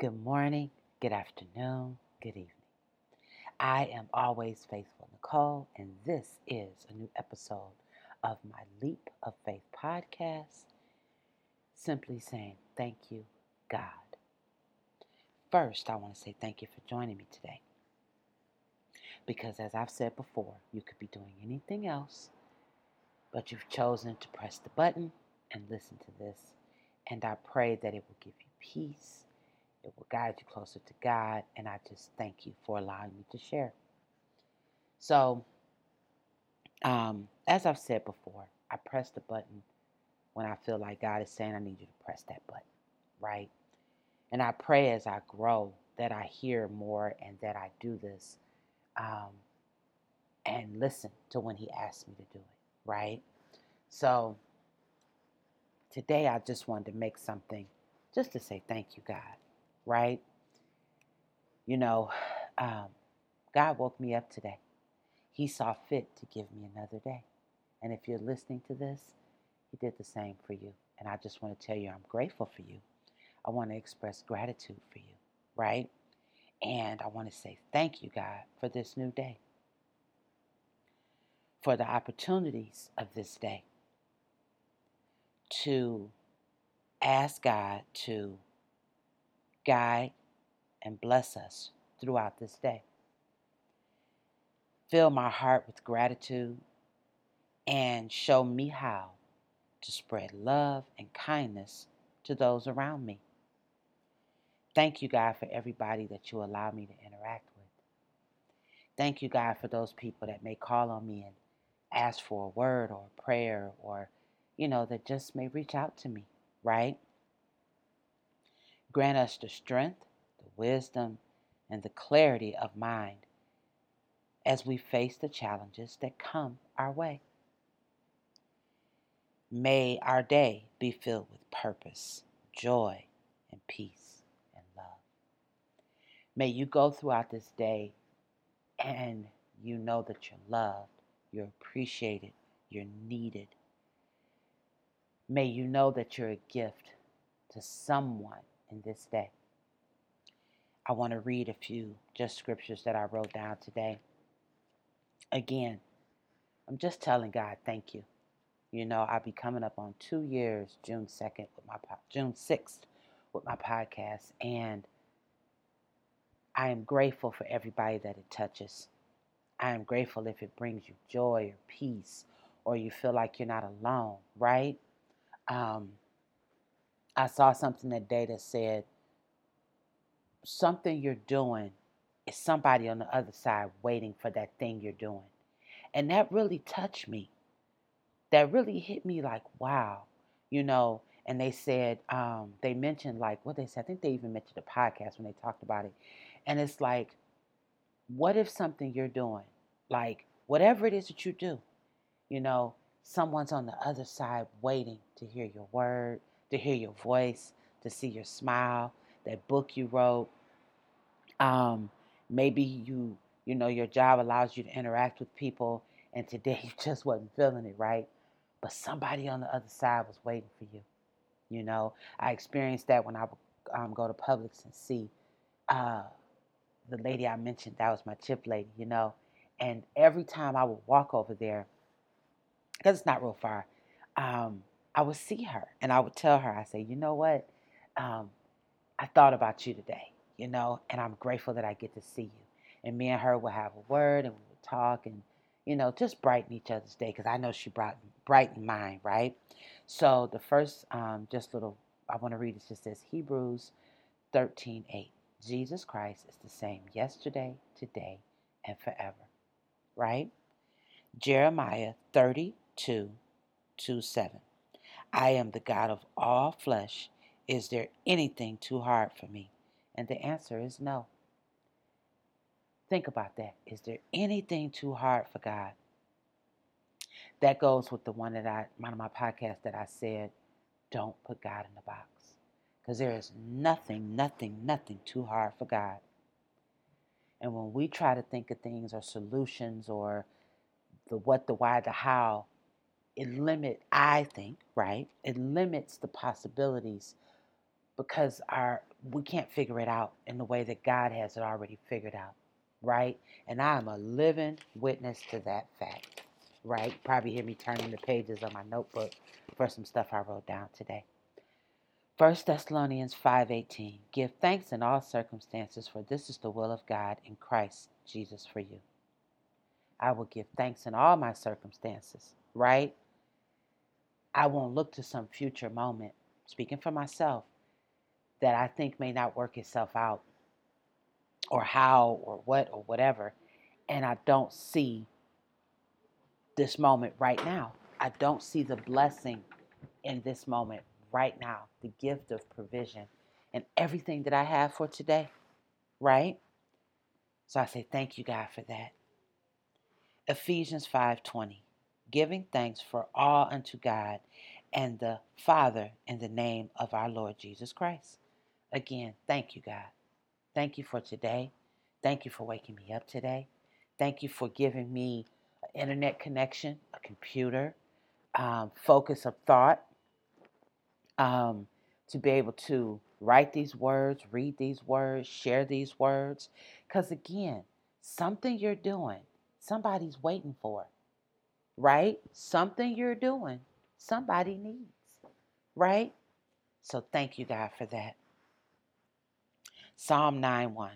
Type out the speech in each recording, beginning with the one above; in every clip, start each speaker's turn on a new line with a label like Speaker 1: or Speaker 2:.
Speaker 1: Good morning, good afternoon, good evening. I am always faithful Nicole, and this is a new episode of my Leap of Faith podcast. Simply saying thank you, God. First, I want to say thank you for joining me today. Because as I've said before, you could be doing anything else, but you've chosen to press the button and listen to this. And I pray that it will give you peace it will guide you closer to God. And I just thank you for allowing me to share. So, um, as I've said before, I press the button when I feel like God is saying, I need you to press that button, right? And I pray as I grow that I hear more and that I do this um, and listen to when He asks me to do it, right? So, today I just wanted to make something just to say thank you, God right? You know, um, God woke me up today. He saw fit to give me another day. And if you're listening to this, He did the same for you. And I just want to tell you, I'm grateful for you. I want to express gratitude for you, right? And I want to say thank you, God, for this new day, for the opportunities of this day to ask God to guide, and bless us throughout this day. Fill my heart with gratitude and show me how to spread love and kindness to those around me. Thank you, God, for everybody that you allow me to interact with. Thank you, God, for those people that may call on me and ask for a word or a prayer or, you know, that just may reach out to me, right? Grant us the strength, the wisdom, and the clarity of mind as we face the challenges that come our way. May our day be filled with purpose, joy, and peace and love. May you go throughout this day and you know that you're loved, you're appreciated, you're needed. May you know that you're a gift to someone in this day. I want to read a few just scriptures that I wrote down today. Again, I'm just telling God, thank you. You know, I'll be coming up on two years, June 2nd with my June 6th with my podcast, and I am grateful for everybody that it touches. I am grateful if it brings you joy or peace, or you feel like you're not alone, right? Um, I saw something that data said something you're doing is somebody on the other side waiting for that thing you're doing. And that really touched me. That really hit me like, wow, you know. And they said, um, they mentioned like what they said. I think they even mentioned the podcast when they talked about it. And it's like, what if something you're doing, like whatever it is that you do, you know, someone's on the other side waiting to hear your word, to hear your voice, to see your smile, that book you wrote. Um, maybe you, you know, your job allows you to interact with people, and today you just wasn't feeling it right. But somebody on the other side was waiting for you. You know, I experienced that when I would um, go to Publix and see uh, the lady I mentioned. That was my chip lady, you know. And every time I would walk over there, because it's not real far, um, I would see her and I would tell her, I say, you know what? Um, I thought about you today, you know, and I'm grateful that I get to see you. And me and her would have a word and we would talk and, you know, just brighten each other's day because I know she brought brighten mine, right? So the first, um, just little, I want to read it. Just says Hebrews 13 8. Jesus Christ is the same yesterday, today, and forever, right? Jeremiah 32 2 7. I am the God of all flesh. Is there anything too hard for me? And the answer is no. Think about that. Is there anything too hard for God? That goes with the one that I, one of my podcasts that I said, don't put God in the box. Because there is nothing, nothing, nothing too hard for God. And when we try to think of things or solutions or the what, the why, the how, it limit I think, right? It limits the possibilities because our we can't figure it out in the way that God has it already figured out, right? And I am a living witness to that fact, right? Probably hear me turning the pages of my notebook for some stuff I wrote down today. 1 Thessalonians 5:18 Give thanks in all circumstances for this is the will of God in Christ Jesus for you. I will give thanks in all my circumstances, right? I won't look to some future moment, speaking for myself, that I think may not work itself out or how or what or whatever. And I don't see this moment right now. I don't see the blessing in this moment right now, the gift of provision and everything that I have for today, right? So I say thank you God for that. Ephesians 5:20 Giving thanks for all unto God and the Father in the name of our Lord Jesus Christ. Again, thank you, God. Thank you for today. Thank you for waking me up today. Thank you for giving me an internet connection, a computer, um, focus of thought, um, to be able to write these words, read these words, share these words. Because again, something you're doing, somebody's waiting for, right? Something you're doing, somebody needs, right? So thank you, God, for that. Psalm 9 1.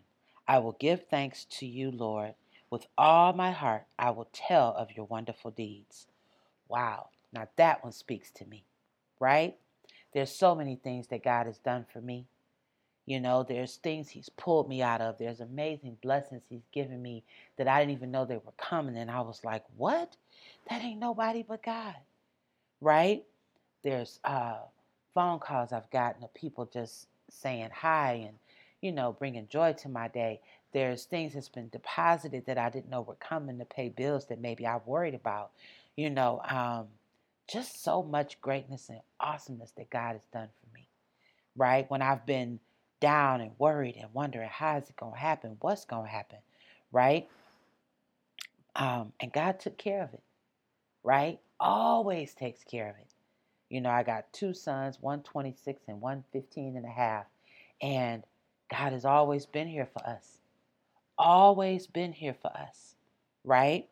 Speaker 1: I will give thanks to you, Lord. With all my heart, I will tell of your wonderful deeds. Wow. Now that one speaks to me, right? There's so many things that God has done for me. You know, there's things He's pulled me out of. There's amazing blessings He's given me that I didn't even know they were coming. And I was like, what? That ain't nobody but God, right? There's uh, phone calls I've gotten of people just saying hi and you know, bringing joy to my day. There's things that's been deposited that I didn't know were coming to pay bills that maybe I worried about. You know, um, just so much greatness and awesomeness that God has done for me. Right? When I've been down and worried and wondering how is it going to happen? What's going to happen? Right? Um, and God took care of it. Right? Always takes care of it. You know, I got two sons, one 26 and one 15 and a half. And God has always been here for us. Always been here for us, right?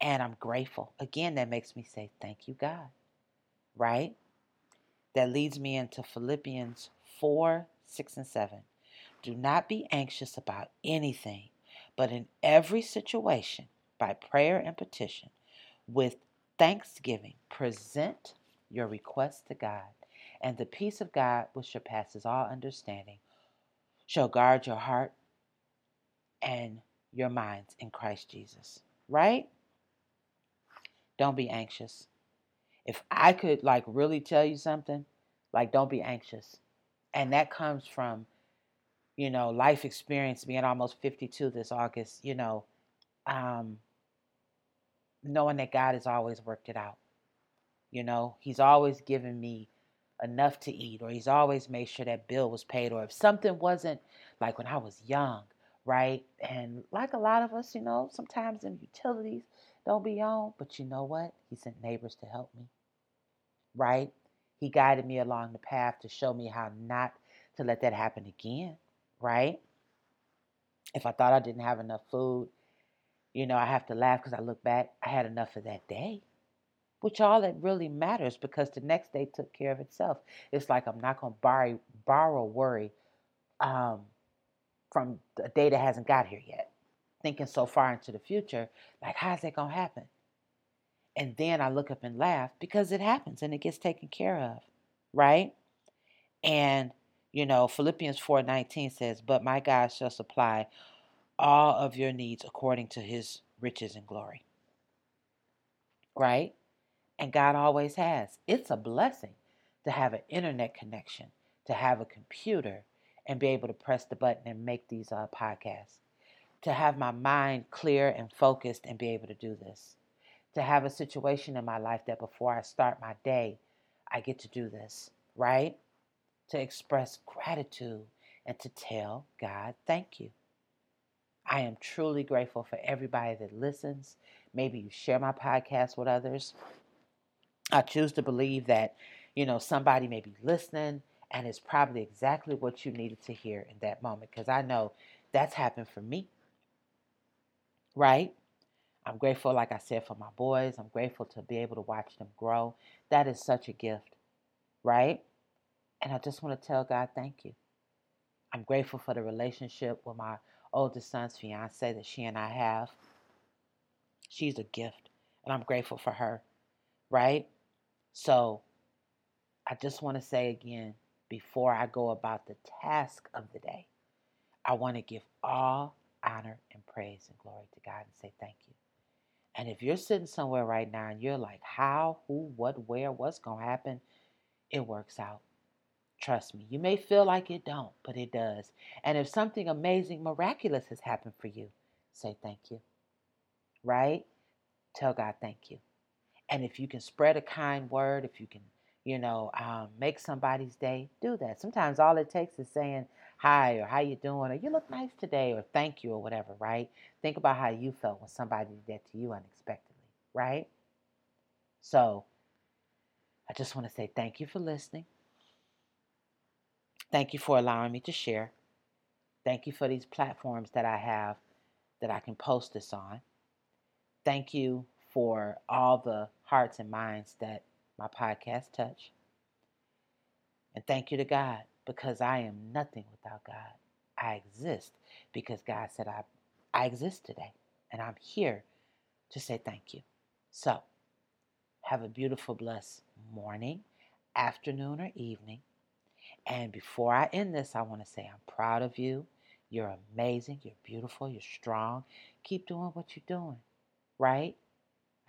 Speaker 1: And I'm grateful. Again, that makes me say, Thank you, God, right? That leads me into Philippians 4 6 and 7. Do not be anxious about anything, but in every situation, by prayer and petition, with thanksgiving, present your requests to God, and the peace of God, which surpasses all understanding, shall guard your heart and your minds in Christ Jesus. Right? Don't be anxious. If I could like really tell you something, like don't be anxious. And that comes from, you know, life experience being almost 52 this August, you know, um, knowing that God has always worked it out. You know, He's always given me enough to eat, or he's always made sure that bill was paid, or if something wasn't like when I was young, right? And like a lot of us, you know, sometimes in utilities don't be on, but you know what? He sent neighbors to help me, right? He guided me along the path to show me how not to let that happen again, right? If I thought I didn't have enough food, you know, I have to laugh because I look back, I had enough for that day which all that really matters because the next day took care of itself. It's like I'm not going to borrow, borrow worry um, from a day that hasn't got here yet. Thinking so far into the future, like, how's that going to happen? And then I look up and laugh because it happens and it gets taken care of, right? And, you know, Philippians 4.19 says, But my God shall supply all of your needs according to his riches and glory. Right? And God always has. It's a blessing to have an internet connection, to have a computer, and be able to press the button and make these uh, podcasts. To have my mind clear and focused and be able to do this. To have a situation in my life that before I start my day, I get to do this, right? To express gratitude and to tell God, thank you. I am truly grateful for everybody that listens. Maybe you share my podcast with others. I choose to believe that, you know, somebody may be listening And it's probably exactly what you needed to hear in that moment because I know that's happened for me. Right? I'm grateful, like I said, for my boys. I'm grateful to be able to watch them grow. That is such a gift, right? And I just want to tell God, thank you. I'm grateful for the relationship with my oldest son's fiance that she and I have. She's a gift, and I'm grateful for her, right? So I just want to say again, before I go about the task of the day, I want to give all honor and praise and glory to God and say thank you. And if you're sitting somewhere right now and you're like, how, who, what, where, what's going to happen, it works out. Trust me. You may feel like it don't, but it does. And if something amazing, miraculous has happened for you, say thank you. Right? Tell God thank you. And if you can spread a kind word, if you can, you know, um, make somebody's day, do that. Sometimes all it takes is saying, hi or how you doing or you look nice today or thank you or whatever, right? Think about how you felt when somebody did that to you unexpectedly, right? So I just want to say thank you for listening. Thank you for allowing me to share. Thank you for these platforms that I have that I can post this on. Thank you for all the hearts and minds that my podcast touch. And thank you to God because I am nothing without God. I exist because God said I, I exist today. And I'm here to say thank you. So, have a beautiful, blessed morning, afternoon, or evening. And before I end this, I want to say I'm proud of you. You're amazing. You're beautiful. You're strong. Keep doing what you're doing, right?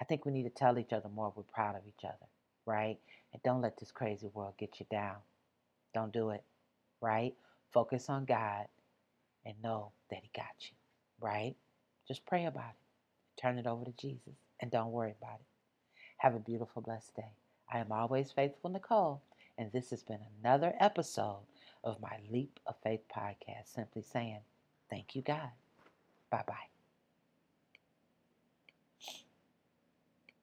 Speaker 1: I think we need to tell each other more we're proud of each other, right? And don't let this crazy world get you down. Don't do it, right? Focus on God and know that He got you, right? Just pray about it. Turn it over to Jesus and don't worry about it. Have a beautiful, blessed day. I am always faithful, Nicole, and this has been another episode of my Leap of Faith podcast, simply saying, Thank you, God. Bye bye.